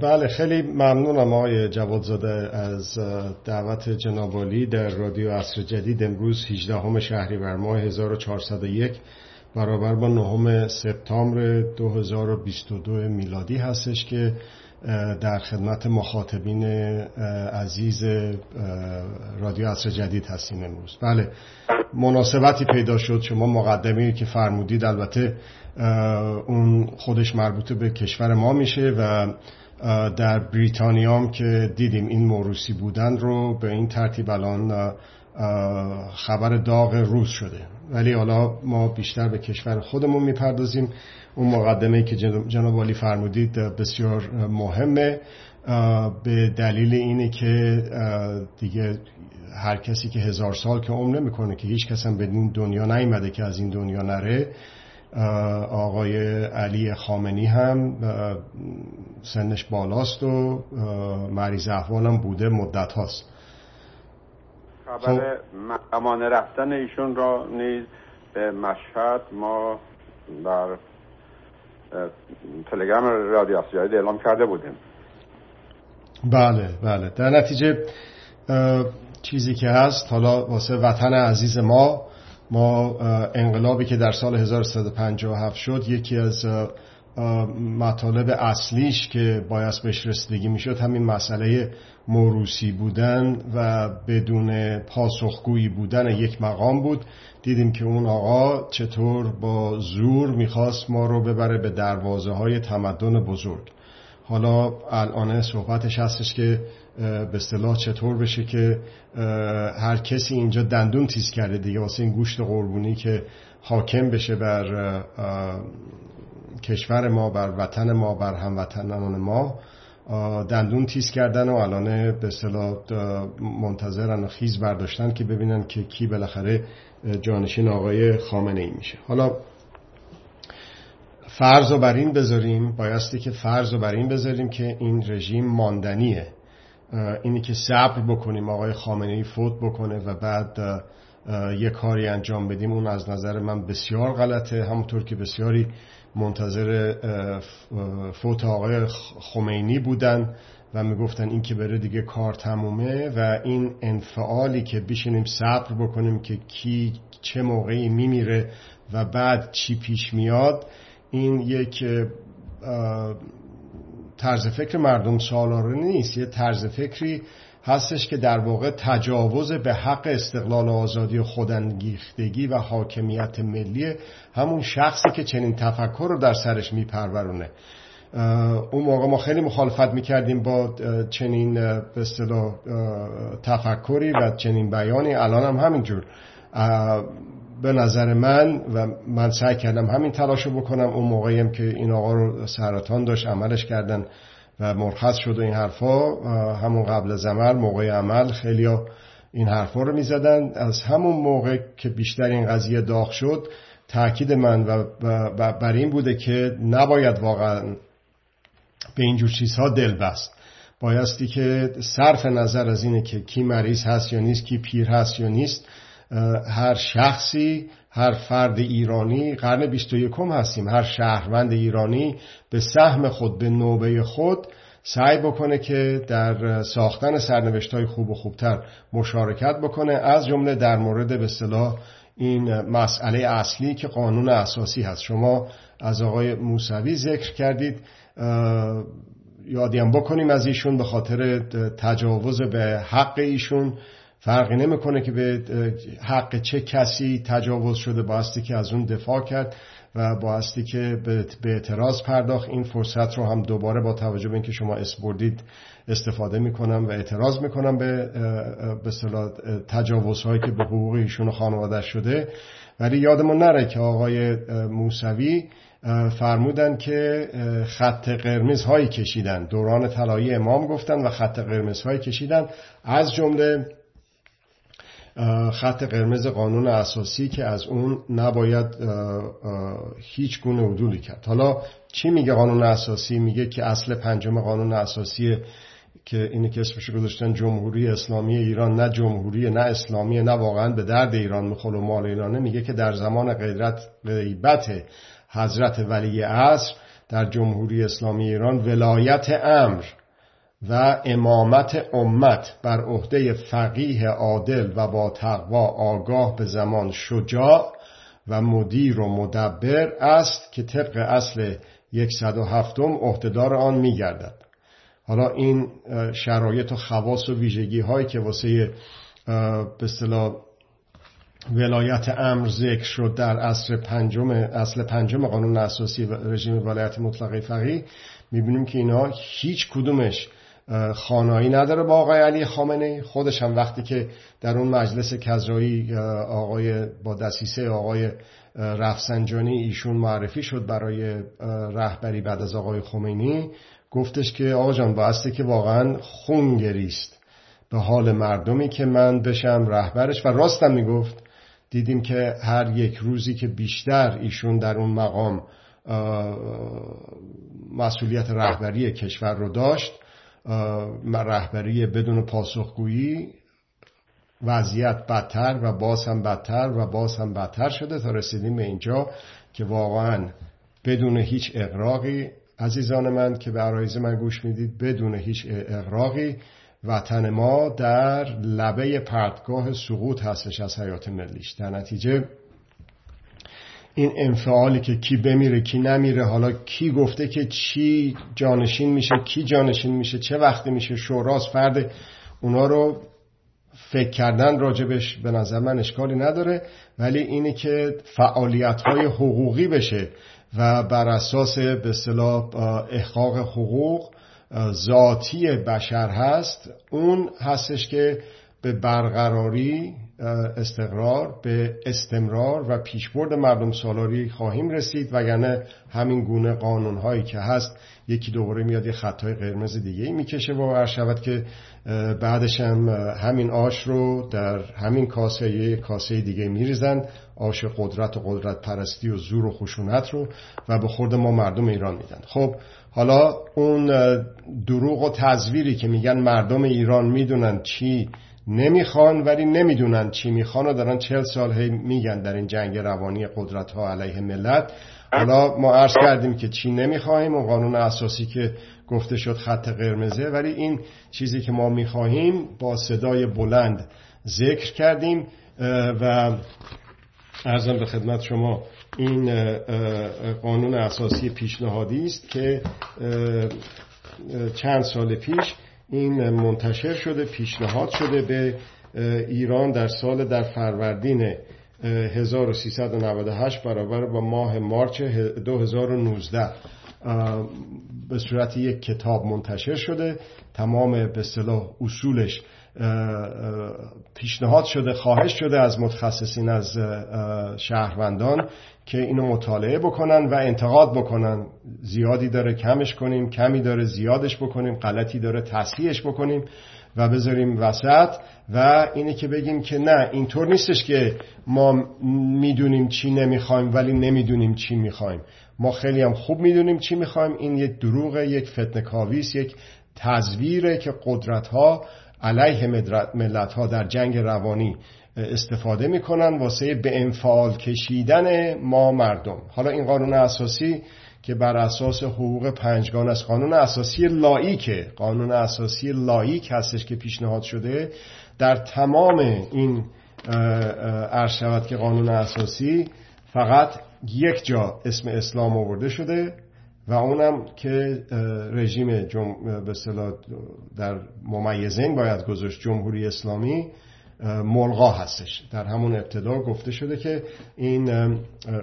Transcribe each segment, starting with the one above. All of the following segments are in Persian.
بله خیلی ممنونم آقای جوادزاده از دعوت جنابالی در رادیو عصر جدید. امروز 18 شهریور ماه 1401 برابر با نهم سپتامبر 2022 میلادی هستش که در خدمت مخاطبین عزیز رادیو عصر جدید هستیم امروز. بله مناسبتی پیدا شد. شما مقدمی که فرمودید البته اون خودش مربوط به کشور ما میشه و در بریتانیام که دیدیم این موروسی بودن رو به این ترتیب الان خبر داغ روز شده. ولی حالا ما بیشتر به کشور خودمون می‌پردازیم. اون مقدمه که جناب عالی فرمودید بسیار مهمه. به دلیل اینه که دیگه هر کسی که هزار سال که عمر نمی‌کنه که هیچ کس هم به دنیا نیومده که از این دنیا نره آقای علی خامنی هم سنش بالاست و مریض احوالم بوده مدت هاست. خبر امان رفتن ایشون را نیز به مشهد ما در تلگرام رادیو آسیایی اعلام کرده بودیم. بله بله. در نتیجه چیزی که هست حالا واسه وطن عزیز ما ما انقلابی که در سال 1357 شد یکی از مطالب اصلیش که باید بهش رسیدگی می‌شد همین مسئله موروسی بودن و بدون پاسخگویی بودن یک مقام بود. دیدیم که اون آقا چطور با زور می‌خواست ما رو ببره به دروازه های تمدن بزرگ. حالا الان صحبتش هستش که به اصطلاح چطور بشه که هر کسی اینجا دندون تیز کرده دیگه واسه این گوشت قربونی که حاکم بشه بر کشور ما بر وطن ما بر هموطنان ما دندون تیز کردن و الان به اصطلاح منتظرن و خیز برداشتن که ببینن که کی بالاخره جانشین آقای خامنه ای میشه. حالا فرض رو بر این بذاریم بایستی که فرض رو بر این بذاریم که این رژیم ماندنیه. اینی که صبر بکنیم آقای خامنه ای فوت بکنه و بعد یه کاری انجام بدیم. اون از نظر من بسیار غلطه. همونطور که بسیاری منتظر فوت آقای خمینی بودن و می‌گفتن این که بره دیگه کار تمومه و این انفعالی که بشینیم صبر بکنیم که کی چه موقعی میمیره و بعد چی پیش میاد این یک طرز فکر مردم سالاره نیست. یه طرز فکری هستش که در واقع تجاوز به حق استقلال و آزادی و خودانگیختگی و حاکمیت ملی همون شخصی که چنین تفکر رو در سرش میپرورونه. اون موقع ما خیلی مخالفت می‌کردیم با چنین به تفکری و چنین بیانی. الان هم همینجور. به نظر من و من سعی کردم همین تلاشو بکنم. اون موقعی هم که این آقا رو سرطان داشت عملش کردن و مرخص شد و این حرفا همون قبل زمر موقع عمل خیلی این حرفا رو می‌زدن. از همون موقع که بیشتر این قضیه داغ شد تاکید من و بر این بوده که نباید واقعا به اینجور چیزها دل بست. بایستی که صرف نظر از اینه که کی مریض هست یا نیست کی پیر هست یا نیست هر شخصی هر فرد ایرانی قرن 21 هستیم. هر شهروند ایرانی به سهم خود به نوبه خود سعی بکنه که در ساختن سرنوشت های خوب و خوبتر مشارکت بکنه. از جمله در مورد به صلاح این مسئله اصلی که قانون اساسی هست. شما از آقای موسوی ذکر کردید. یادیم بکنیم از ایشون به خاطر تجاوز به حق ایشون. فرقی نمی‌کنه که به حق چه کسی تجاوز شده بایستی که از اون دفاع کرد و بایستی که به اعتراض پرداخت. این فرصت رو هم دوباره با توجه به اینکه شما اسپردید استفاده می‌کنم و اعتراض می‌کنم به به تجاوزهایی که به حقوق ایشون خانواده شده. ولی یادمون نره که آقای موسوی فرمودن که خط قرمز هایی کشیدن. دوران طلایی امام گفتن و خط قرمز هایی کشیدن. از جمله خط قرمز قانون اساسی که از اون نباید هیچ گونه عدولی کرد. حالا چی میگه قانون اساسی؟ میگه که اصل پنجم قانون اساسی که اینی که اسمش گذاشتن جمهوری اسلامی ایران نه جمهوری نه اسلامی نه واقعا به درد ایران می‌خوره و مال ایرانه. میگه که در زمان غیرت غیبت حضرت ولی عصر در جمهوری اسلامی ایران ولایت امر و امامت امت بر عهده فقیه عادل و با تقوا آگاه به زمان شجاع و مدیر و مدبر است که طبق اصل 107 عهدهدار آن میگردد. حالا این شرایط و خواص و ویژگی هایی که واسه به اصطلاح ولایت امر ذکر شد در اصل پنجم اصل پنجم قانون اساسی رژیم ولایت مطلقه فقیه می‌بینیم که اینا هیچ کدومش خانایی نداره با آقای علی خامنه خودش هم وقتی که در اون مجلس کذایی آقای با دسیسه آقای رفسنجانی ایشون معرفی شد برای رهبری بعد از آقای خمینی. گفتش که آقا جان بایسته که واقعا خون گریست. به حال مردمی که من بشم رهبرش. و راستم می‌گفت دیدیم که هر یک روزی که بیشتر ایشون در اون مقام مسئولیت رهبری کشور رو داشت رهبری بدون پاسخگویی وضعیت بدتر و باز هم بدتر و باز هم بدتر شده تا رسیدیم به اینجا که واقعا بدون هیچ اقراقی عزیزان من که به عرایز من گوش می‌دید بدون هیچ اقراقی وطن ما در لبه پرتگاه سقوط هستش از حیات ملیش. در نتیجه این انفعالی که کی بمیره کی نمیره حالا کی گفته که چی جانشین میشه کی جانشین میشه چه وقتی میشه شوراز فرد اونا رو فکر کردن راجبش به نظر من اشکالی نداره ولی اینه که فعالیت های حقوقی بشه و بر اساس به اصطلاح احقاق حقوق ذاتی بشر هست. اون هستش که به برقراری استقرار به استمرار و پیشبرد مردم سالاری خواهیم رسید وگرنه همین گونه قانون هایی که هست یکی دوباره میاد یه خطای قرمز دیگه ای می‌کشه و شود که بعدش هم همین آش رو در همین کاسه یه کاسه دیگه میریزن آش قدرت و قدرت پرستی و زور و خشونت رو و به خورد ما مردم ایران میدن. خب حالا اون دروغ و تزویری که میگن مردم ایران می‌دونن چی نمی‌خوان ولی نمی‌دونن چی می‌خوان و دارن چل سال هی میگن در این جنگ روانی قدرت ها علیه ملت. حالا ما عرض کردیم که چی نمی‌خواهیم و قانون اساسی که گفته شد خط قرمزه ولی این چیزی که ما می‌خواهیم با صدای بلند ذکر کردیم و ارزم به خدمت شما این قانون اساسی پیشنهادی است که چند سال پیش این منتشر شده پیشنهاد شده به ایران در سال در فروردین 1398 برابر با ماه مارچ 2019 به صورت یک کتاب منتشر شده. تمام به صلاح اصولش پیشنهاد شده خواهش شده از متخصصین از شهروندان که اینو مطالعه بکنن و انتقاد بکنن. زیادی داره کمش کنیم کمی داره زیادش بکنیم غلطی داره تصحیحش بکنیم و بذاریم وسط. و اینه که بگیم که نه اینطور نیستش که ما می‌دونیم چی نمی‌خوایم ولی نمی‌دونیم چی می‌خوایم. ما خیلی هم خوب می‌دونیم چی می‌خوایم. این یک دروغ یک فتنه کاویس یک تزویره که قدرت ها علیه ملت ها در جنگ روانی استفاده می‌کنن واسه به انفعال کشیدن ما مردم. حالا این قانون اساسی که بر اساس حقوق پنجگان از قانون اساسی لایکه قانون اساسی لایک هستش که پیشنهاد شده. در تمام این عرض که قانون اساسی فقط یک جا اسم اسلام آورده شده و اونم که رژیم جم... به در ممیزین باید گذاشت جمهوری اسلامی. ملغا هستش. در همون ابتدا گفته شده که این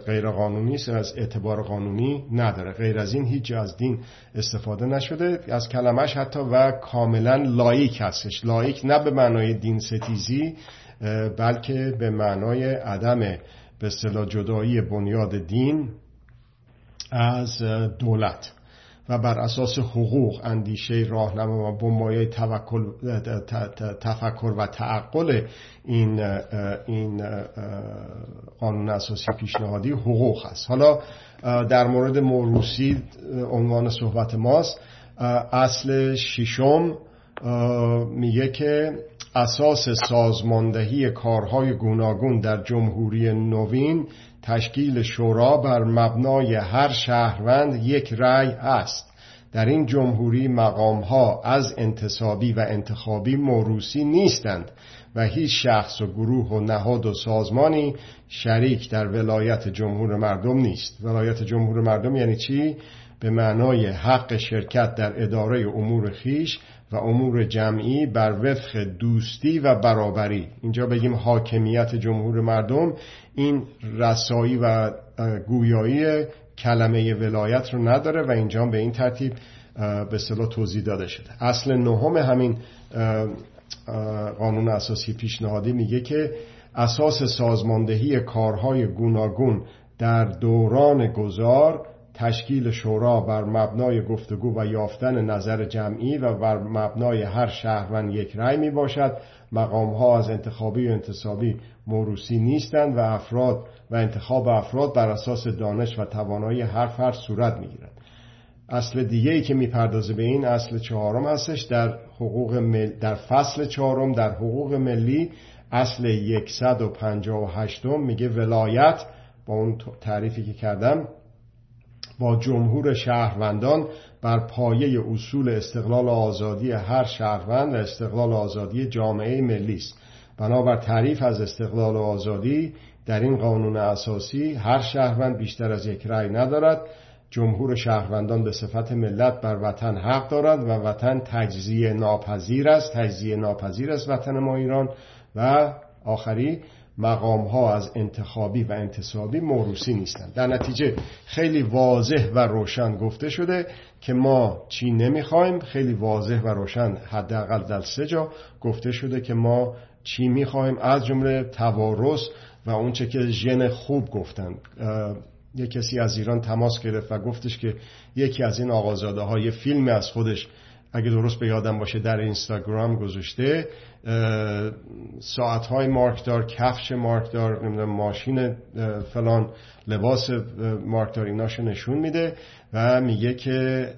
غیر قانونی است از اعتبار قانونی نداره. غیر از این هیچ از دین استفاده نشده. از کلمش حتی و کاملا لایک هستش. لایک نه به معنای دین ستیزی بلکه به معنای عدم به اصطلاح جدایی بنیاد دین از دولت. و بر اساس حقوق اندیشه راهنما و بنمایه تفکر و تعقل این این قانون اساسی پیشنهادی حقوق است. حالا در مورد موروسی عنوان صحبت ماست. اصل ششم میگه که اساس سازماندهی کارهای گوناگون در جمهوری نوین تشکیل شورا بر مبنای هر شهروند یک رأی است در این جمهوری مقامها از انتصابی و انتخابی موروسی نیستند و هیچ شخص و گروه و نهاد و سازمانی شریک در ولایت جمهور مردم نیست ولایت جمهور مردم یعنی چی؟ به معنای حق شرکت در اداره امور خیش و امور جمعی بر وفق دوستی و برابری. اینجا بگیم حاکمیت جمهور مردم. این رسایی و گویایی کلمه ولایت رو نداره و اینجا به این ترتیب به صلاح توضیح داده شده. اصل نهم همین قانون اساسی پیشنهادی میگه که اساس سازماندهی کارهای گوناگون در دوران گذار تشکیل شورا بر مبنای گفتگو و یافتن نظر جمعی و بر مبنای هر شهروند یک رأی می باشد مقام ها از انتخابی و انتصابی موروسی نیستند و افراد و انتخاب افراد بر اساس دانش و توانایی هر فرد صورت می گیرد اصل دیگه ای که می‌پردازه به این اصل چهارم هستش. در حقوق مل... در فصل چهارم در حقوق ملی اصل 158 میگه ولایت. با اون تعریفی که کردم با جمهور شهروندان بر پایه اصول استقلال و آزادی هر شهروند و استقلال و آزادی جامعه ملی است. بنابر تعریف از استقلال و آزادی در این قانون اساسی هر شهروند بیشتر از یک رأی ندارد. جمهور شهروندان به صفت ملت بر وطن حق دارد و وطن تجزیه ناپذیر است. تجزیه ناپذیر است وطن ما ایران. و آخری مقام ها از انتخابی و انتصابی موروسی نیستند. در نتیجه خیلی واضح و روشن گفته شده که ما چی نمی‌خوایم خیلی واضح و روشن حداقل در سه جا گفته شده که ما چی می‌خوایم. از جمله توارث و اونچه که ژن خوب گفتن یک کسی از ایران تماس گرفت و گفتش که یکی از این آقازاده های فیلم از خودش اگه درست به یادم باشه در اینستاگرام گذاشته ساعت های مارکدار کفش مارکدار ماشین فلان لباس مارکدار ایناشو نشون میده و میگه که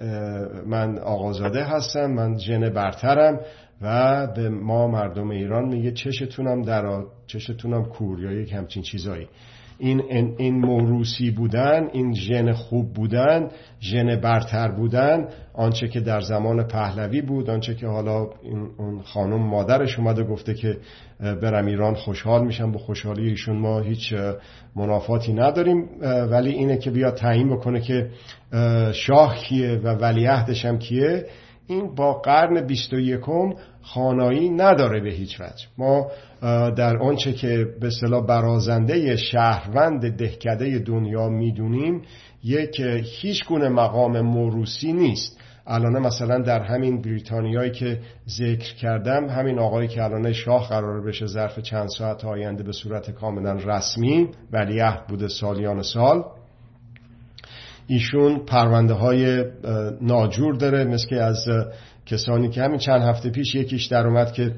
من آقازاده هستم من جن برترم و به ما مردم ایران میگه چشتونم در چشتونم کور یا یک همچین چیزایی. این, این موروسی بودن این ژن خوب بودن ژن برتر بودن آنچه که در زمان پهلوی بود آنچه که حالا این اون خانم مادرش اومده گفته که برم ایران خوشحال میشم با خوشحالی ایشون ما هیچ منافاتی نداریم ولی اینه که بیا تعیین بکنه که شاه کیه و ولیعهدش هم کیه. این با قرن بیست و یکم خانایی نداره به هیچ وجه. ما در آنچه که به صلاح برازنده شهروند دهکده دنیا می‌دونیم یک هیچ گونه مقام موروسی نیست. الان مثلا در همین بریتانیایی که ذکر کردم همین آقایی که الان شاه قرار بشه ظرف چند ساعت آینده به صورت کاملا رسمی ولیعهد بوده سالیان سال ایشون پرونده های ناجور داره مثل از کسانی که همین چند هفته پیش یکیش در اومد که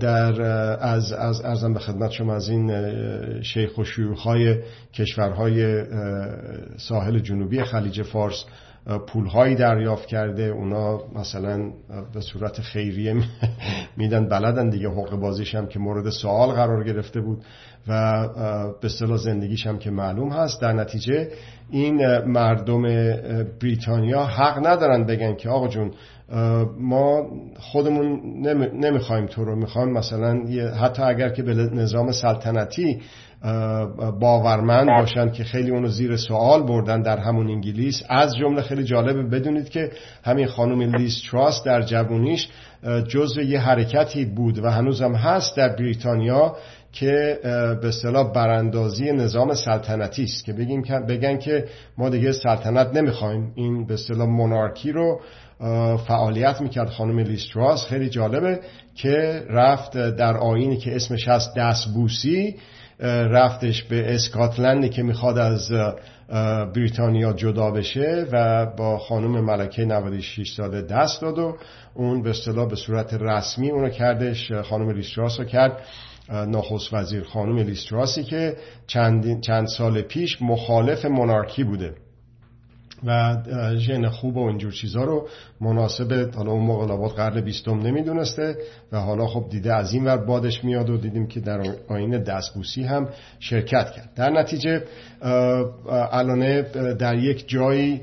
در از از ارزم به خدمت شما از این شیخ و های کشورهای ساحل جنوبی خلیج فارس پولهایی دریافت کرده. اونا مثلا به صورت خیریه میدن بلدن دیگه. حقوق بازیش هم که مورد سوال قرار گرفته بود و به صلاح زندگیش هم که معلوم هست. در نتیجه این مردم بریتانیا حق ندارن بگن که آقا جون ما خودمون نمی‌خوایم تو رو. می‌خوایم مثلا حتی اگر که به نظام سلطنتی باورمند بله. باشند که خیلی اونو زیر سوال بردن در همون انگلیس از جمله خیلی جالبه. بدونید که همین خانم لیز تراست در جوونیش جزء یه حرکتی بود و هنوزم هست در بریتانیا که به اصطلاح براندازی نظام سلطنتی است. که بگیم بگن که ما دیگه سلطنت نمی‌خوایم. این به اصطلاح مونارکی رو فعالیت می‌کرد خانم لیستراس. خیلی جالبه که رفت در آینی که اسمش هست دستبوسی رفتش به اسکاتلندی که می‌خواد از بریتانیا جدا بشه و با خانم ملکه 96 ساله دست داد و اون به اصطلاح به صورت رسمی اونو کردش. خانم لیستراس رو کرد. نخست وزیر خانم لیستراسی که چند, چند سال پیش مخالف مونارکی بوده. و ژن خوب و اینجور چیزها رو مناسب حالا اون موقع لابد قرن بیستم نمی‌دونسته و حالا خب دیده از این ور بادش میاد و دیدیم که در آین دستبوسی هم شرکت کرد. در نتیجه الانه در یک جایی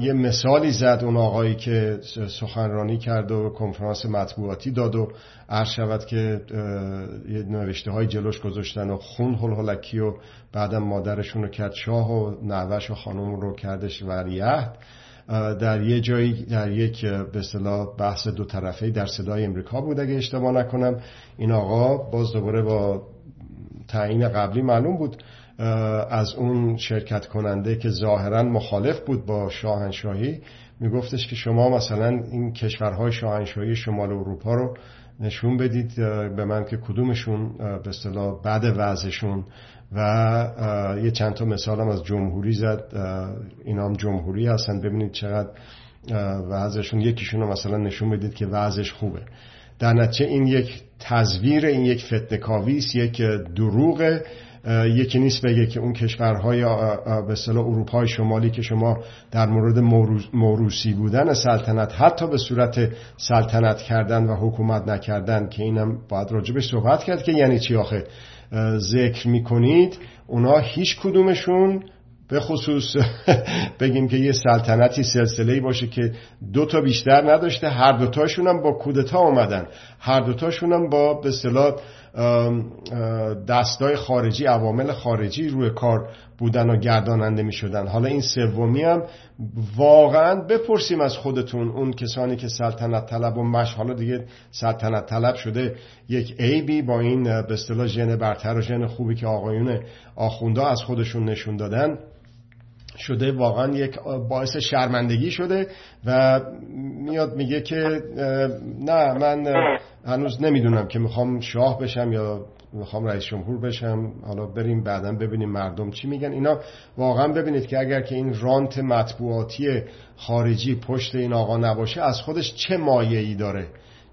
یه مثالی زد اون آقایی که سخنرانی کرد و کنفرانس مطبوعاتی داد و عرض شود که یه نوشته های جلوش گذاشتن و خون هل و بعدم مادرشون رو کرد شاه و نوش و خانم رو کردش وریهد در یه جایی در یک به اصطلاح بحث دو طرفه در صدای امریکا بود اگه اشتباه نکنم. این آقا باز دوباره با تعیین قبلی معلوم بود از اون شرکت کننده که ظاهرا مخالف بود با شاهنشاهی میگفتش که شما مثلا این کشورهای شاهنشاهی شمال اروپا رو نشون بدید به من که کدومشون به اصطلاح بعد وضعشون. و یه چند تا مثال هم از جمهوری زد. اینا هم جمهوری هستن ببینید چقدر وضعشون. یکیشون رو مثلا نشون بدید که وضعش خوبه. در نتیجه این یک تزویر این یک فتنکاویس یک دروغه یکی نیست بگه که اون کشورهای به اصطلاح اروپای شمالی که شما در مورد موروسی بودن سلطنت حتی به صورت سلطنت کردن و حکومت نکردن که اینم باید راجبش صحبت کرد که یعنی چی آخه؟ ذکر می‌کنید اونا هیچ کدومشون به خصوص بگیم که یه سلطنتی سلسله باشه که دو تا بیشتر نداشته هر دوتاشون هم با کودتا اومدن. هر دوتاشون هم با به اصطلاح دستای خارجی عوامل خارجی روی کار بودن و گرداننده می شدن حالا این سومی هم واقعا بپرسیم از خودتون اون کسانی که سلطنت طلب و مش حالا دیگه سلطنت طلب شده یک عیبی با این به اصطلاح ژن برتر و ژن خوبی که آقایون آخونده از خودشون نشون دادن. شده واقعا یک باعث شرمندگی شده و میاد میگه که نه من هنوز نمی‌دونم که می‌خوام شاه بشم یا می‌خوام رئیس جمهور بشم. حالا بریم بعدا ببینیم مردم چی میگن. اینا واقعا ببینید که اگر که این رانت مطبوعاتی خارجی پشت این آقا نباشه از خودش چه ای داره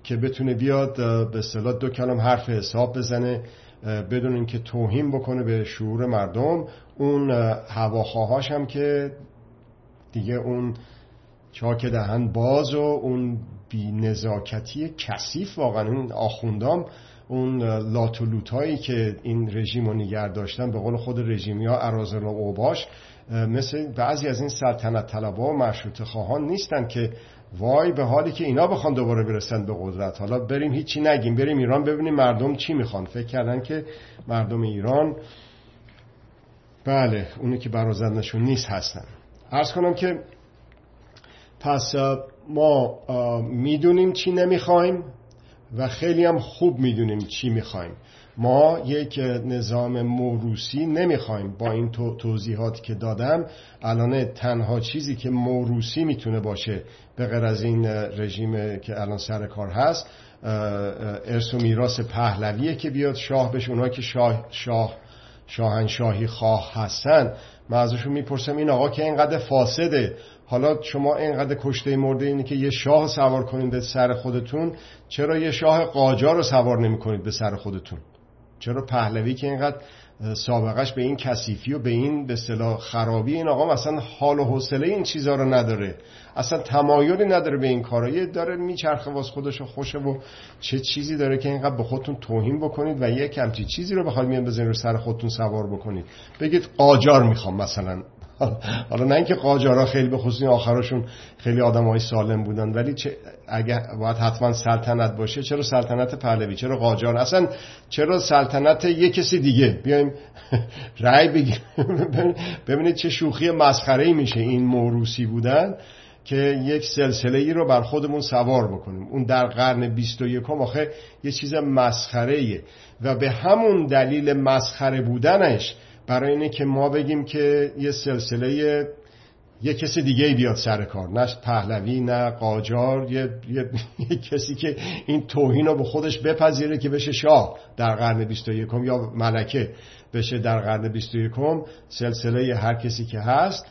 که بتونه بیاد به اصطلاح دو کلم حرف حساب بزنه بدون اینکه توهین بکنه به شعور مردم. اون هواخواهاش هم که دیگه اون چاک دهن باز و اون بی نزاکتی کثیف واقعا اون آخوندام اون لاتولوت هایی که این رژیم رو نگر داشتن به قول خود رژیمی ها ارازل و اوباش مثل بعضی از این سلطنت طلبا و مشروط خواهان نیستن که وای به حالی که اینا بخوان دوباره برسن به قدرت. حالا بریم هیچی نگیم بریم ایران ببینیم مردم چی می‌خوان. فکر کردن که مردم ایران بله اونی که برازندشون نیست هستن. ارز کنم که پس ما می‌دونیم چی نمی‌خوایم و خیلی هم خوب می‌دونیم چی می‌خوایم. ما یک نظام موروسی نمی‌خوایم. با این توضیحاتی که دادم الان تنها چیزی که موروسی می‌تونه باشه به غیر از این رژیم که الان سر کار هست ارث و میراث پهلویه که بیاد شاه بشه اونایی که شاه, شاه شاهنشاهی خواه هستن من ازشون می‌پرسم این آقا که اینقدر فاسده. حالا شما اینقدر کشته مرده اینه که یه شاه سوار کنید به سر خودتون. چرا یه شاه قاجار رو سوار نمی کنید به سر خودتون؟ چرا پهلوی که اینقدر سابقش به این کثیفی و به این به صلاح خرابی این آقا مثلا حال و حوصله این چیزها رو نداره. اصلا تمایلی نداره به این کارا. داره میچرخه واس خودش خوشه و چه چیزی داره که اینقدر به خودتون توهین بکنید و یک همچی چیزی رو بخواید میان بزنید رو سر خودتون سوار بکنید. بگید قاجار می‌خوام مثلا. حالا نه اینکه قاجارا خیلی به خصوص آخرشون خیلی آدم های سالم بودن ولی چه اگه باید حتما سلطنت باشه چرا سلطنت پهلوی؟ چرا قاجار؟ اصلا چرا سلطنت یه کسی دیگه؟ بیایم رأی بگیریم. ببینید چه شوخی مسخره میشه این موروسی بودن که یک سلسله ای رو بر خودمون سوار بکنیم. اون در قرن 21 آخه یه چیز مسخره و به همون دلیل مسخره بودنش برای اینه که ما بگیم که یه سلسله یه کسی دیگه بیاد سر کار. نه پهلوی نه قاجار یه, یه،, کسی که این توهین رو به خودش بپذیره که بشه شاه در قرن 21 یا ملکه بشه در قرن 21 سلسله هر کسی که هست.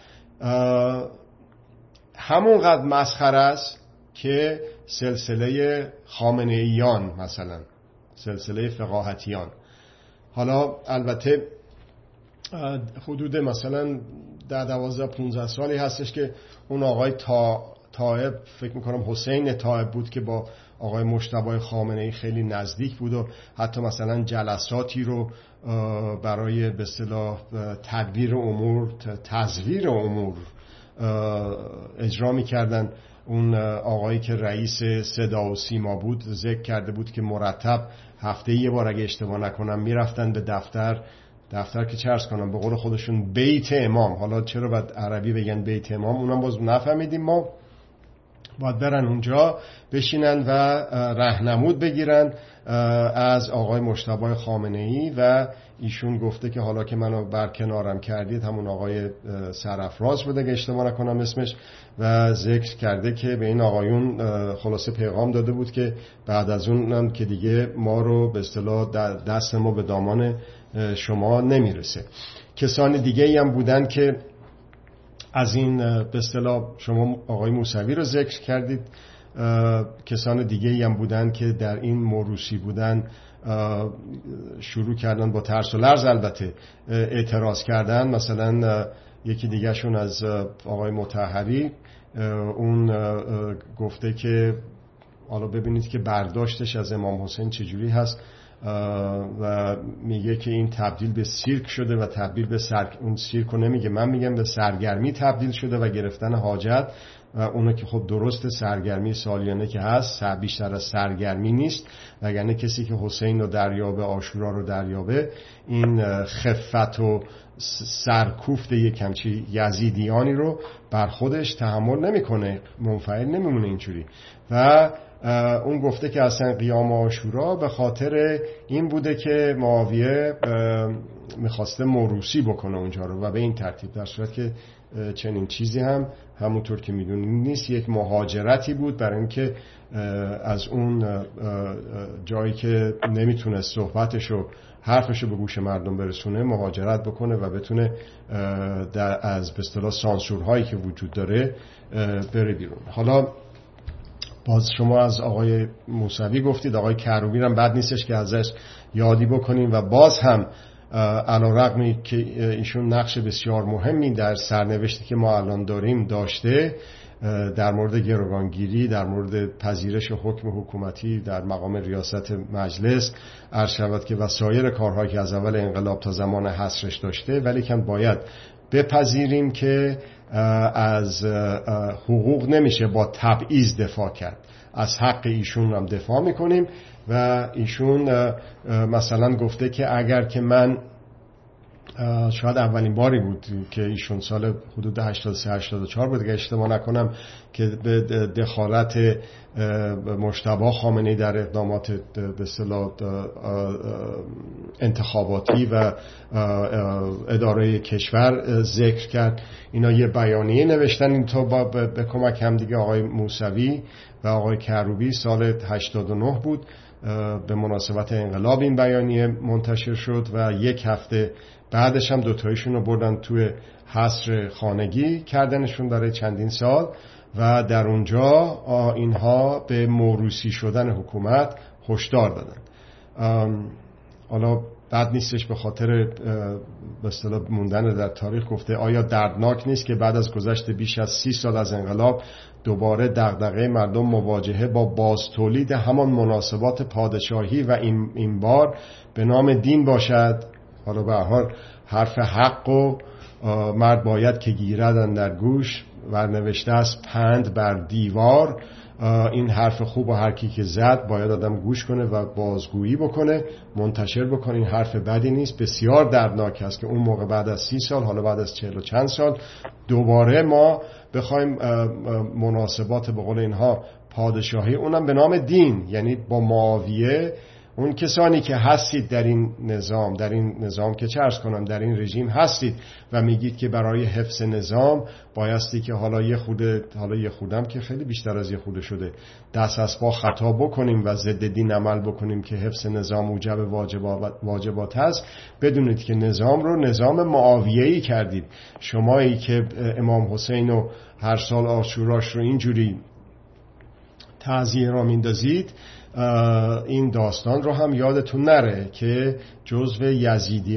همونقدر مسخره است که سلسله خامنه ایان مثلا سلسله فقاهتیان. حالا البته حدود مثلا در دوازده 15 سالی هستش که اون آقای تا طایب فکر می‌کنم حسین طایب بود که با آقای مشتبای خامنه ای خیلی نزدیک بود و حتی مثلا جلساتی رو برای به اصطلاح تدبیر امور تزویر امور اجرا می‌کردن. اون آقایی که رئیس صدا و سیما بود ذکر کرده بود که مرتب هفته یه بار اگه اشتباه نکنم می‌رفتن به دفتر. دفتر که چرس کنم به قول خودشون بیت امام. حالا چرا باید عربی بگن بیت امام؟ اونم باز نفهمیدیم. ما باید برن اونجا بشینن و رهنمود بگیرن از آقای مشتبه خامنه ای و ایشون گفته که حالا که منو برکنارم کردید همون آقای سرفراز بوده که اشتباه نکنم اسمش. و ذکر کرده که به این آقایون خلاصه پیغام داده بود که بعد از اون که دیگه ما رو به اصطلاح دست ما به دامان شما نمی‌رسه. کسان دیگه هم بودن که از این به اصطلاح شما آقای موسوی رو ذکر کردید. کسان دیگه هم بودن که در این موروسی بودن شروع کردن با ترس و لرز البته اعتراض کردن. مثلا یکی دیگهشون از آقای متحری اون گفته که حالا ببینید که برداشتش از امام حسین چجوری هست. و میگه که این تبدیل به سیرک شده و تبدیل به سر... اون سیرک رو نمیگه. من میگم به سرگرمی تبدیل شده و گرفتن حاجت و اونو که خب درست سرگرمی سالیانه که هست بیشتر از سرگرمی نیست. وگرنه کسی که حسین رو دریابه آشورا رو دریابه این خفت و سرکوفت یک کمچی یزیدیانی رو بر خودش تحمل نمی‌کنه. منفعل نمیمونه اینجوری. و اون گفته که اصلا قیام آشورا به خاطر این بوده که معاویه می‌خواسته موروسی بکنه اونجا رو و به این ترتیب در صورت که چنین چیزی هم همونطور که می‌دونید نیست. یک مهاجرتی بود برای اینکه از اون جایی که نمی‌تونه صحبتش و حرفش رو به گوش مردم برسونه مهاجرت بکنه و بتونه در از به اصطلاح سانسورهایی که وجود داره بره بیرون. حالا باز شما از آقای موسوی گفتید آقای کروبی هم بد نیستش که ازش یادی بکنیم و باز هم علا رقمی که ایشون نقش بسیار مهمی در سرنوشتی که ما الان داریم داشته در مورد گروگانگیری در مورد پذیرش حکم حکومتی در مقام ریاست مجلس عرض که و سایر کارهایی که از اول انقلاب تا زمان حسرش داشته ولی کن باید بپذیریم که از حقوق نمیشه با تبعیض دفاع کرد. از حق ایشون هم دفاع می‌کنیم و ایشون مثلا گفته که اگر که من شاید اولین باری بود که ایشون سال حدود 83 84 بود. که اشتباه نکنم که به دخالت مشتبه خامنه در اقدامات به انتخاباتی و اداره کشور ذکر کرد. اینا یه بیانیه نوشتن. این تو با به کمک هم دیگه آقای موسوی و آقای کروبی سال 89 بود. به مناسبت انقلاب این بیانیه منتشر شد و یک هفته بعدش هم دوتایشون رو بردن توی حصر خانگی کردنشون برای چندین سال و در اونجا اینها به موروسی شدن حکومت هشدار دادن. حالا بعد نیستش به خاطر به اصطلاح موندن در تاریخ گفته آیا دردناک نیست که بعد از گذشت بیش از سی سال از انقلاب دوباره دغدغه مردم مواجهه با باز تولید همان مناسبات پادشاهی و این, این بار به نام دین باشد. حالا به حال حرف حق و مرد باید که گیردن در گوش. ورنوشته است پند بر دیوار. این حرف خوب و هر کی که زد باید آدم گوش کنه و بازگویی بکنه منتشر بکنه. این حرف بدی نیست. بسیار دردناک است که اون موقع بعد از سی سال حالا بعد از چهل و چند سال دوباره ما بخوایم مناسبات به قول اینها پادشاهی اونم به نام دین یعنی با معاویه اون کسانی که هستید در این نظام در این نظام که چرس کنم در این رژیم هستید و میگید که برای حفظ نظام بایستی که حالا یه خوده حالا یه خودم که خیلی بیشتر از یه خوده شده دست از پا خطا بکنیم و ضد دین عمل بکنیم که حفظ نظام موجب واجبات, هست بدونید که نظام رو نظام معاویه‌ای کردید. شمایی که امام حسین و هر سال آشوراش رو اینجوری تعذیه را میندازید این داستان رو هم یادتون نره که جزو یزیدی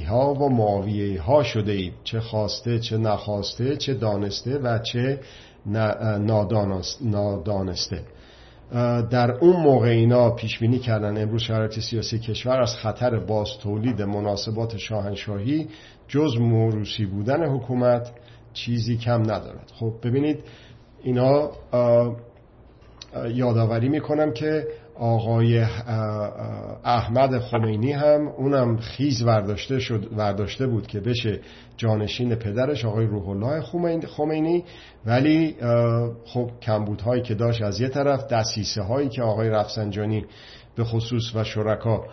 ها, و معاویه ها شده اید چه خواسته چه نخواسته چه دانسته و چه نادانسته. در اون موقع اینا پیش بینی کردن. امروز شرایط سیاسی کشور از خطر باز تولید مناسبات شاهنشاهی جز موروسی بودن حکومت چیزی کم ندارد. خب ببینید اینا یادآوری می‌کنم که آقای احمد خمینی هم اونم خیز ورداشته, شد ورداشته بود که بشه جانشین پدرش آقای روح الله خمینی. ولی خب کمبودهایی که داشت از یه طرف دستیسه هایی که آقای رفسنجانی به خصوص و شرکا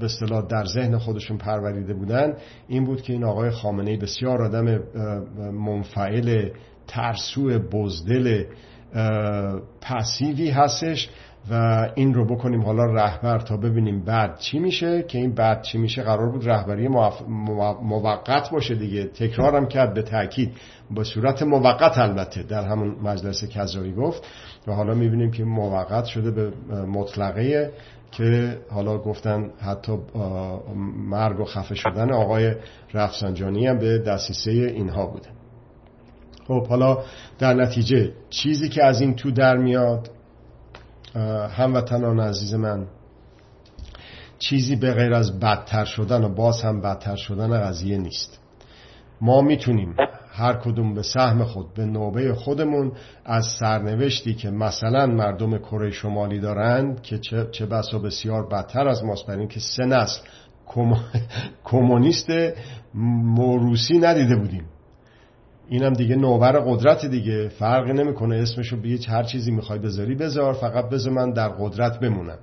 به اصطلاح در ذهن خودشون پروریده بودن این بود که این آقای خامنه بسیار آدم منفعل ترسو بزدل پسیوی هستش و این رو بکنیم حالا رهبر تا ببینیم بعد چی میشه که این بعد چی میشه. قرار بود رهبری موقت باشه دیگه. تکرارم کرد به تاکید. با صورت موقت البته در همون مجلس کذایی گفت. و حالا می‌بینیم که موقت شده به مطلقه که حالا گفتن حتی مرگ و خفه شدن آقای رفسنجانی هم به دستیسه اینها بوده. خب حالا در نتیجه چیزی که از این تو در میاد هموطنان عزیز من چیزی به غیر از بدتر شدن و باز هم بدتر شدن قضیه نیست. ما می‌تونیم هر کدوم به سهم خود به نوبه خودمون از سرنوشتی که مثلا مردم کره شمالی دارند که چه, چه بسا بسیار بدتر از ماست برای اینکه سه نسل کمونیست موروسی ندیده بودیم. اینم دیگه نوبر قدرت دیگه. فرقی نمی‌کنه. اسمشو به هر چیزی می‌خوای بذاری بذار. فقط بذار من در قدرت بمونم.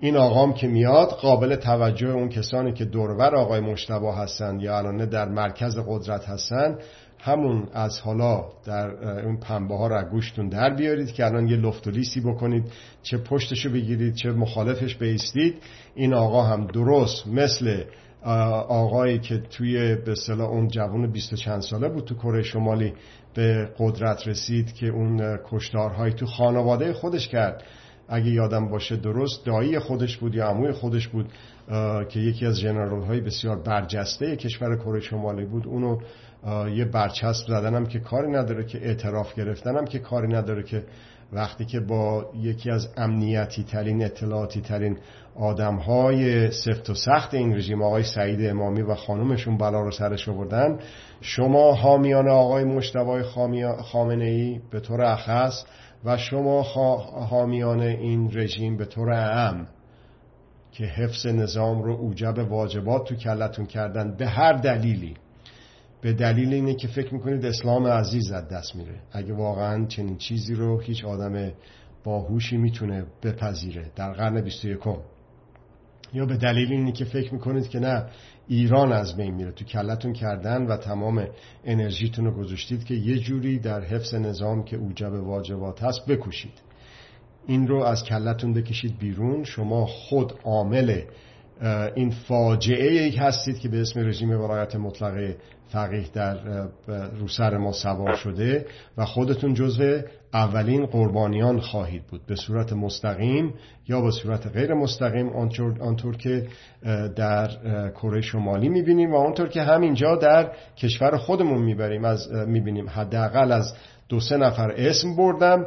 این آقام که میاد قابل توجه اون کسانی که دورور آقای مشتبه هستن یا الان در مرکز قدرت هستن همون از حالا در اون پنبه ها رو گوشتون در بیارید که الان یه لفتولیسی بکنید چه پشتشو بگیرید چه مخالفش بیستید. این آقا هم درست مثل آقایی که توی به صلاح اون جوان بیست چند ساله بود تو کره شمالی به قدرت رسید که اون کشتارهایی تو خانواده خودش کرد. اگه یادم باشه درست دایی خودش بود یا عموی خودش بود که یکی از جنرال های بسیار برجسته کشور کره شمالی بود. اونو یه برچسب زدنم که کاری نداره که اعتراف گرفتنم که کاری نداره که وقتی که با یکی از امنیتی ترین اطلاعاتی ترین آدم های سفت و سخت این رژیم آقای سعید امامی و خانومشون بلا رو سرش آوردن. شما حامیان آقای مشتبای خامنه ای به طور اخص و شما حامیان این رژیم به طور اعم که حفظ نظام رو اوجب واجبات تو کلتون کردن به هر دلیلی. به دلیل اینه که فکر می‌کنید اسلام عزیز از دست میره. اگه واقعا چنین چیزی رو هیچ آدم باهوشی می‌تونه بپذیره. در قرن 21 یا به دلیل اینه که فکر می‌کنید که نه ایران از بین میره. تو کلتون کردن و تمام انرژیتون رو گذاشتید که یه جوری در حفظ نظام که اوجب واجبات هست بکوشید. این رو از کلتون بکشید بیرون. شما خود عامل این فاجعه ای هستید که به اسم رژیم ولایت مطلقه فقیه در روسر ما سوار شده و خودتون جزو اولین قربانیان خواهید بود. به صورت مستقیم یا به صورت غیر مستقیم آنطور که در کره شمالی می‌بینیم و آنطور که همینجا در کشور خودمون می‌بریم. از می‌بینیم. حداقل از دو سه نفر اسم بردم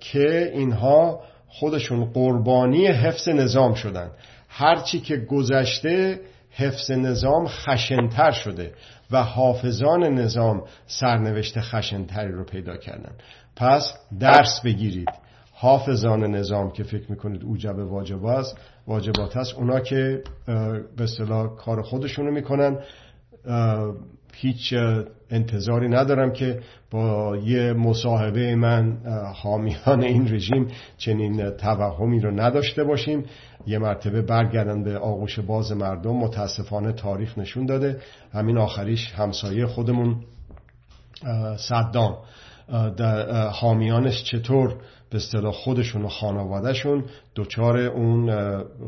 که اینها خودشون قربانی حفظ نظام شدن. هرچی که گذشته حفظ نظام خشنتر شده و حافظان نظام سرنوشت خشنتری رو پیدا کردن. پس درس بگیرید. حافظان نظام که فکر می‌کنید اوجب واجبات واجبات هست اونا که به اصطلاح کار خودشونو می‌کنن هیچ انتظاری ندارم که با یه مصاحبه من حامیان این رژیم چنین توهمی رو نداشته باشیم. یه مرتبه برگردن به آغوش باز مردم متاسفانه تاریخ نشون داده. همین آخریش همسایه خودمون. صدام. حامیانش چطور به اصطلاح خودشون و خانوادهشون دچار اون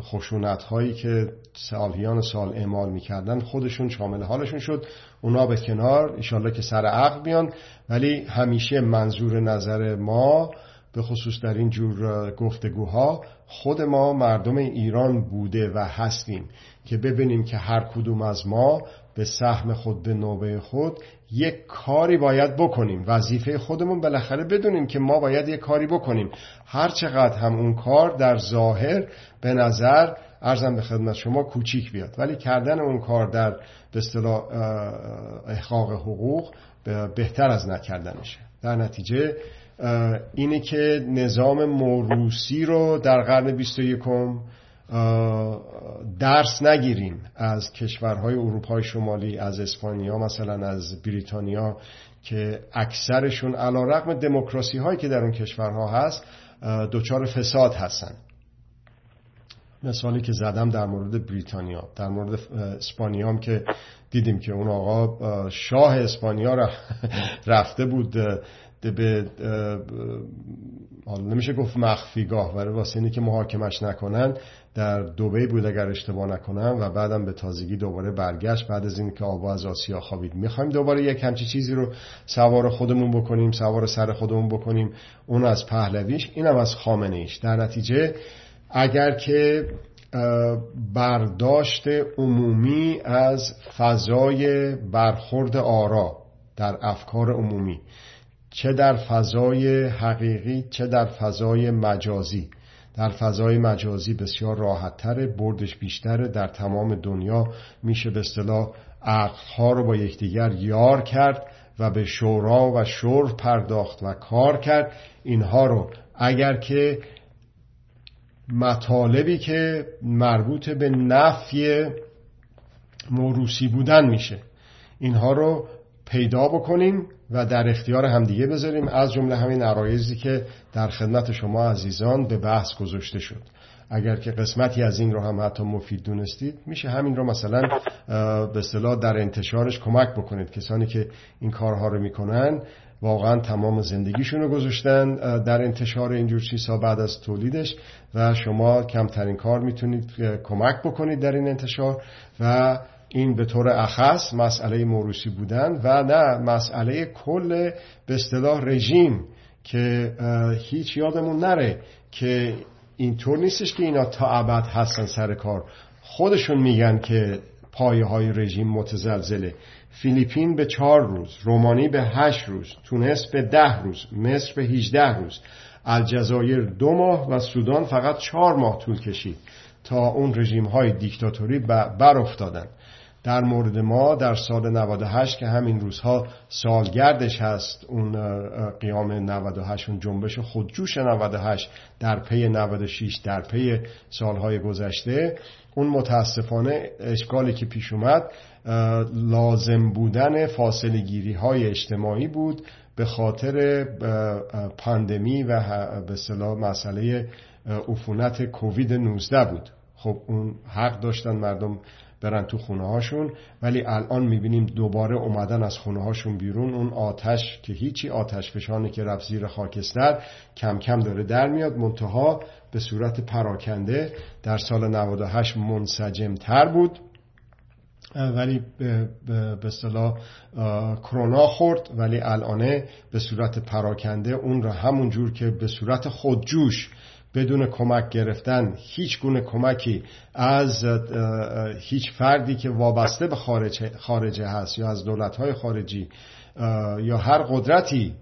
خشونت هایی که سالیان سال اعمال می‌کردن خودشون شامل حالشون شد. اونا به کنار ایشالله که سر عقل بیان ولی همیشه منظور نظر ما به خصوص در این جور گفتگوها خود ما مردم ایران بوده و هستیم که ببینیم که هر کدوم از ما به سهم خود به نوبه خود یک کاری باید بکنیم. وظیفه خودمون بالاخره بدونیم که ما باید یک کاری بکنیم. هر چقدر هم اون کار در ظاهر به نظر ارزم به خدمت شما کوچیک بیاد. ولی کردن اون کار در به اصطلاح احقاق حقوق بهتر از نکردنشه. در نتیجه اینه که نظام موروسی رو در قرن 21 درس نگیریم از کشورهای اروپای شمالی از اسپانیا مثلا از بریتانیا که اکثرشون علا رقم دموکراسی هایی که در اون کشورها هست دچار فساد هستن. مثالی که زدم در مورد بریتانیا در مورد اسپانیا هم که دیدیم که اون آقا شاه اسپانیا رفته بود به حالا نمیشه گفت مخفیگاه ولی واسه اینی که محاکمش نکنن در دوبی بود اگر اشتباه نکنم و بعدم به تازگی دوباره برگشت. بعد از اینکه آبا از آسیا خوابید می‌خوایم دوباره یک همچی چیزی رو سوار خودمون بکنیم سوار سر خودمون بکنیم. اون از پهلویش اینم از خامنه ایش در نتیجه اگر که برداشت عمومی از فضای برخورد آرا در افکار عمومی چه در فضای حقیقی چه در فضای مجازی. در فضای مجازی بسیار راحتتر بردش بیشتره در تمام دنیا میشه به اصطلاح عقلها رو با یکدیگر یار کرد و به شورا و شور پرداخت و کار کرد. اینها رو اگر که مطالبی که مربوط به نفی موروسی بودن میشه. اینها رو پیدا بکنیم و در اختیار همدیگه بذاریم از جمله همین عرایزی که در خدمت شما عزیزان به بحث گذاشته شد. اگر که قسمتی از این رو هم حتی مفید دونستید میشه همین رو مثلا به اصطلاح در انتشارش کمک بکنید. کسانی که این کارها رو می‌کنن واقعا تمام زندگیشون رو گذاشتن در انتشار اینجور چیزها بعد از تولیدش و شما کمترین کار می‌تونید کمک بکنید در این انتشار و این به طور اخص مسئله موروسی بودن و نه مسئله کل به اصطلاح رژیم که هیچ یادمون نره که اینطور نیستش که اینا تا ابد هستن سر کار. خودشون میگن که پایه های رژیم متزلزله. فیلیپین به چهار روز رومانی به هشت روز تونس به ده روز مصر به هیچده روز. الجزایر دو ماه و سودان فقط چهار ماه طول کشید تا اون رژیم های دیکتاتوری بر افتادن در مورد ما در سال 98 که همین روزها سالگردش هست اون قیام 98 اون جنبش خودجوش 98 در پی 96 در پی سالهای گذشته اون متاسفانه اشکالی که پیش اومد لازم بودن فاصله گیری های اجتماعی بود به خاطر پاندمی و به صلاح مسئله عفونت کووید 19 بود. خب اون حق داشتن مردم برن تو خونه هاشون ولی الان می‌بینیم دوباره اومدن از خونه هاشون بیرون. اون آتش که هیچی آتش فشانی که رفت زیر خاکستر کم کم داره در میاد. منتها به صورت پراکنده در سال 98 منسجم تر بود. ولی به اصطلاح کرونا خورد. ولی الانه به صورت پراکنده اون را همون جور که به صورت خودجوش بدون کمک گرفتن هیچ گونه کمکی از هیچ فردی که وابسته به خارجه هست یا از دولتهای خارجی یا هر قدرتی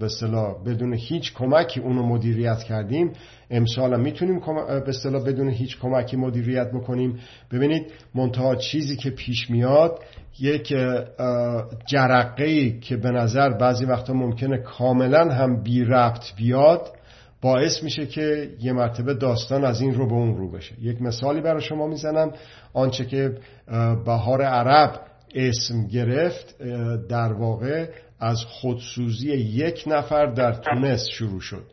به اصطلاح بدون هیچ کمکی اونو مدیریت کردیم امسال می‌تونیم به اصطلاح بدون هیچ کمکی مدیریت بکنیم. ببینید منتها چیزی که پیش میاد یک جرقه که به نظر بعضی وقتا ممکنه کاملا هم بی ربط بیاد باعث میشه که یه مرتبه داستان از این رو به اون رو بشه. یک مثالی برای شما می‌زنم. آنچه که بهار عرب اسم گرفت در واقع از خودسوزی یک نفر در تونس شروع شد.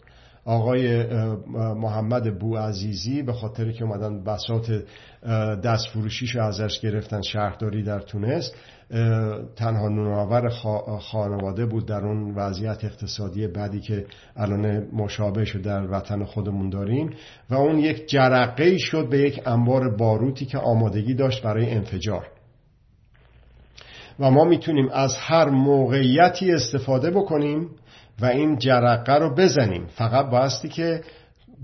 آقای محمد بو عزیزی به خاطر که اومدن بسات دستفروشیش رو ازش گرفتن شهرداری در تونس تنها نونآور خانواده بود در اون وضعیت اقتصادی بعدی که الان مشابه شد در وطن خودمون داریم و اون یک جرقه شد به یک انبار باروتی که آمادگی داشت برای انفجار. و ما می‌تونیم از هر موقعیتی استفاده بکنیم و این جرقه رو بزنیم. فقط بایستی که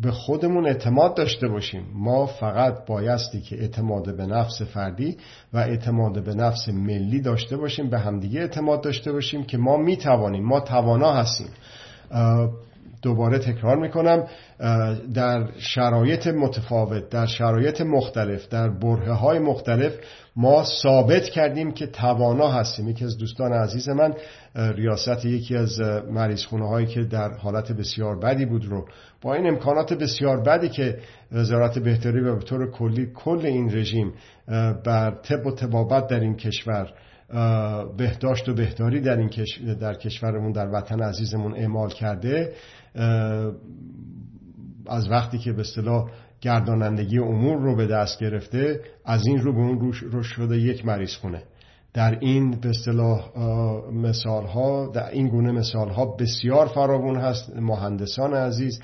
به خودمون اعتماد داشته باشیم. ما فقط بایستی که اعتماد به نفس فردی و اعتماد به نفس ملی داشته باشیم به همدیگه اعتماد داشته باشیم که ما می‌توانیم ما توانا هستیم. دوباره تکرار می‌کنم در شرایط متفاوت در شرایط مختلف در بره های مختلف ما ثابت کردیم که توانا هستیم. یکی از دوستان عزیز من ریاست یکی از مریض خونه هایی که در حالت بسیار بدی بود رو با این امکانات بسیار بدی که وزارت بهداری و به طور کلی کل این رژیم بر طب و تبابت در این کشور بهداشت و بهداری در این در کشورمون در وطن عزیزمون اعمال کرده از وقتی که به اصطلاح گردانندگی امور رو به دست گرفته از این رو به اون روش شده یک مریض خونه. در این به اصطلاح مثال ها در این گونه مثال ها بسیار فراوون هست. مهندسان عزیز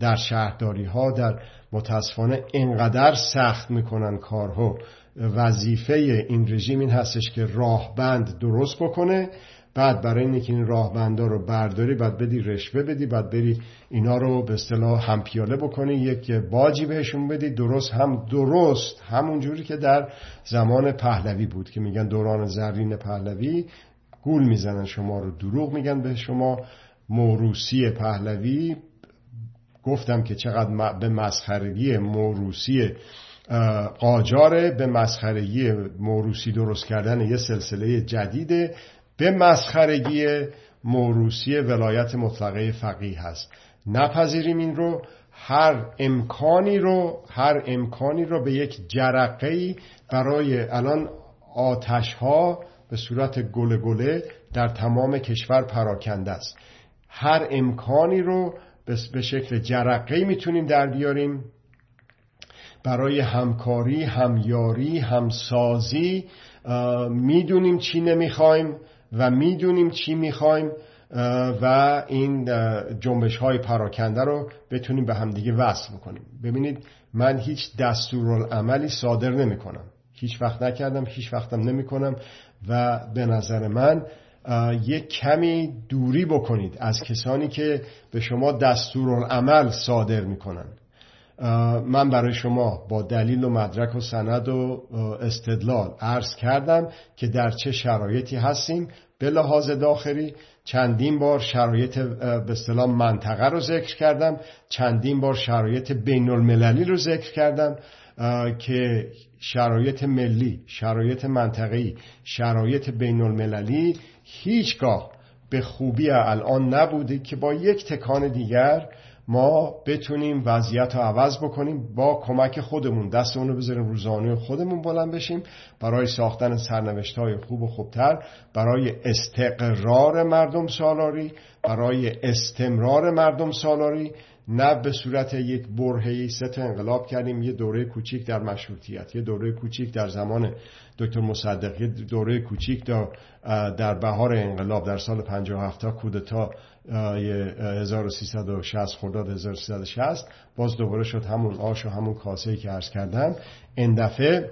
در شهرداری ها در متاسفانه انقدر سخت می‌کنن کارها. وظیفه این رژیم این هستش که راهبند درست بکنه. بعد برای اینکه این راهبندا رو برداری بعد بدی رشوه بدی بعد بری اینا رو به اصطلاح هم پیاله بکنی یک باجی بهشون بدی. درست هم درست همون جوری که در زمان پهلوی بود که میگن دوران زرین پهلوی. گول می‌زنن شما رو دروغ میگن به شما. موروسی پهلوی گفتم که چقدر به مسخرگی موروسی قاجاره به مسخرگی موروسی درست کردن یه سلسله جدیده به مسخرگی موروسی ولایت مطلقه فقیه هست. نپذیریم این رو. هر امکانی رو هر امکانی رو به یک جرقه برای الان آتش ها به صورت گله گله در تمام کشور پراکنده است. هر امکانی رو به شکل جرقه می‌تونیم در بیاریم. برای همکاری همیاری همسازی می‌دونیم چی نمی‌خوایم و می‌دونیم چی می‌خوایم و این جنبش های پراکنده رو بتونیم به همدیگه وصل بکنیم. ببینید من هیچ دستورالعملی صادر نمی کنم هیچ وقت نکردم هیچ وقتم نمی کنم و به نظر من یک کمی دوری بکنید از کسانی که به شما دستورالعمل صادر می‌کنن. من برای شما با دلیل و مدرک و سند و استدلال عرض کردم که در چه شرایطی هستیم. به لحاظ داخلی چندین بار شرایط به اصطلاح منطقه رو ذکر کردم. چندین بار شرایط بین المللی رو ذکر کردم که شرایط ملی شرایط منطقه‌ای شرایط بین المللی هیچگاه به خوبی الان نبوده که با یک تکان دیگر ما بتونیم وضعیت رو عوض بکنیم با کمک خودمون دستمون رو بذاریم روزانه خودمون بلند بشیم. برای ساختن سرنوشت های خوب و خوبتر برای استقرار مردم سالاری برای استمرار مردم سالاری نه به صورت یک برهی ست انقلاب کردیم یه دوره کوچیک در مشروطیت یه دوره کوچیک در زمان دکتر مصدق یه دوره کوچیک در, در بهار انقلاب در سال 57 تا کودتا 1360 خرداد 1360 باز دوباره شد همون آش و همون کاسه که عرض کردم. این دفعه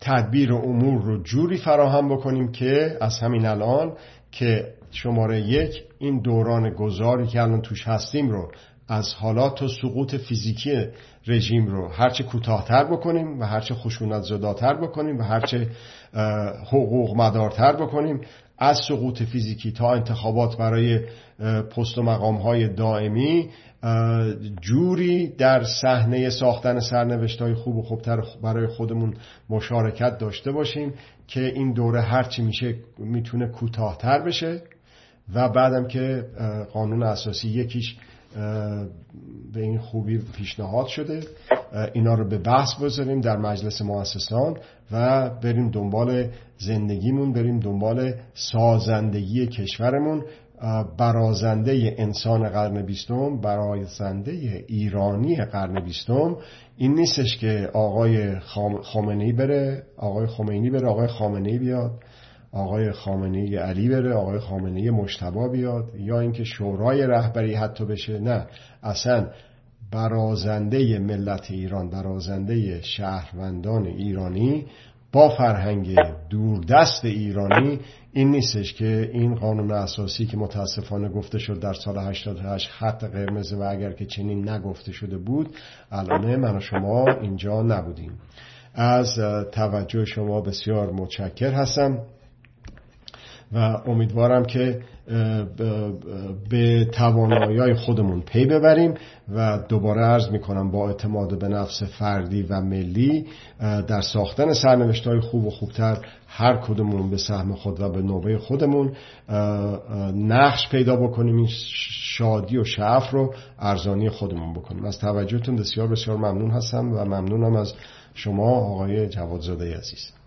تدبیر امور رو جوری فراهم بکنیم که از همین الان که شماره یک این دوران گذاری که الان توش هستیم رو از حالات و سقوط فیزیکی رژیم رو هرچه کوتاهتر بکنیم و هرچه خشونت زداتر بکنیم و هرچه حقوق مدارتر بکنیم. از سقوط فیزیکی تا انتخابات برای پست و مقام های دائمی جوری در صحنه ساختن سرنوشت های خوب و خوبتر برای خودمون مشارکت داشته باشیم که این دوره هرچی میشه می‌تونه کوتاهتر بشه و بعدم که قانون اساسی یکیش به این خوبی پیشنهاد شده. اینا رو به بحث بذاریم در مجلس مؤسسان و بریم دنبال زندگیمون بریم دنبال سازندگی کشورمون. برازنده انسان قرن بیستم برازنده ایرانی قرن بیستم. این نیستش که آقای خامنه‌ای بره آقای خمینی بره آقای خامنه‌ای بیاد. آقای خامنه علی بره آقای خامنه مشتبا بیاد یا اینکه شورای رهبری حتی بشه. نه اصلا برازنده ملت ایران برازنده شهروندان ایرانی با فرهنگ دوردست ایرانی این نیستش که این قانون اساسی که متاسفانه گفته شد در سال 88 خط قرمز و اگر که چنین نگفته شده بود الان من و شما اینجا نبودیم. از توجه شما بسیار متشکر هستم. و امیدوارم که به توانایی خودمون پی ببریم و دوباره عرض می‌کنم با اعتماد به نفس فردی و ملی در ساختن سرنوشت های خوب و خوبتر هر کدومون به سهم خود و به نوبه خودمون نقش پیدا بکنیم این شادی و شعف رو ارزانی خودمون بکنیم. از توجهتون بسیار بسیار ممنون هستم و ممنونم از شما آقای جوادزاده عزیز.